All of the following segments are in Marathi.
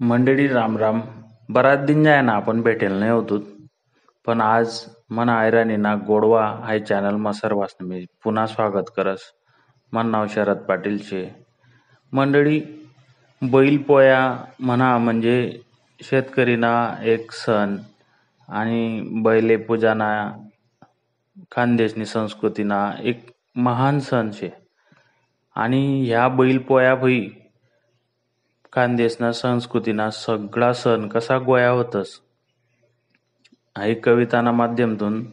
मंडळी राम राम. बराच दिन जाय ना आपण भेटेल नाही होतो पण आज मन आयराणी ना गोडवा हाय चॅनल मा सर्वांसनं मी पुन्हा स्वागत करस. मन नाव शरद पाटील शे मंडळी बैलपोया म्हणा म्हणजे शेतकरीना एक सण आणि बैले पूजाना खानदेशनी संस्कृतीना एक महान सण शे. आणि ह्या बैलपोया भई खानदेशना संस्कृतीना सगळा सण कसा गोया होतस? हा कविताना माध्यमातून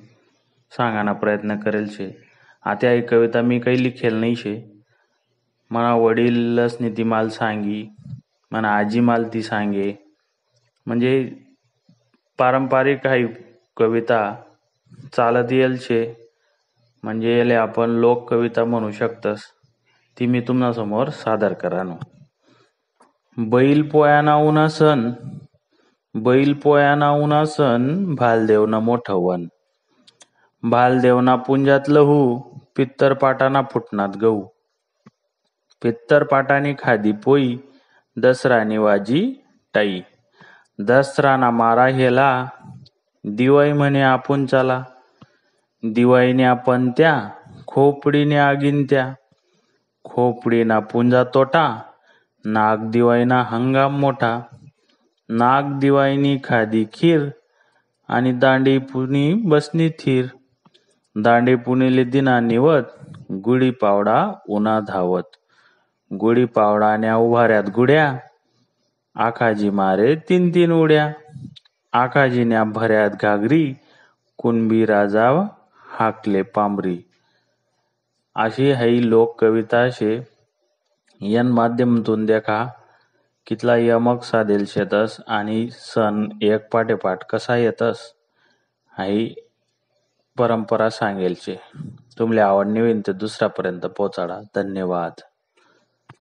सांगाना प्रयत्न करेल शे. आता ही कविता मी काही लिखेल नाही शे. मना वडीलच ती माल सांगी मना आजी माल ती सांगे. म्हणजे पारंपरिक काही कविता चालत येईल शे. म्हणजे याला आपण लोक कविता म्हणू शकतस. ती मी तुम्हासमोर सादर करानो. बैल पोयाना उना सण बैल पोयाना उना सण भालदेवना मोठं वन. भालदेवना पुंजात लहू पित्तर पाटाना फुटनात गहू. पित्तर पाटानी खादी पोई दसरानी वाजी टाई. दसराना मारा हेला दिवाई म्हणे आपण चला दिवाळीने आपण त्या खोपडीने आगीन त्या खोपडीना पुंजा तोटा नाग दिवाळीना हंगाम मोठा. नाग दिवाळीनी खादी खीर आणि दांडी पुनी बसनी थीर. दांडी पुनीले दिना निवत गुढी पावडा उन्हा धावत. गुढी पावडाण्या उभाऱ्यात गुड्या आखाजी मारे तीन तीन उड्या. आखाजीन्या भऱ्यात घागरी कुणबी राजा हाकले पांबरी. अशी हई लोक कविता शे. यन माध्यमातून देखा कितला यमक साधेल शेतस आणि सण एक पाठेपाठ कसा येतस हाई परंपरा सांगेल शे तुमले आवड निवीन ते दुसऱ्यापर्यंत पोचाडा. धन्यवाद.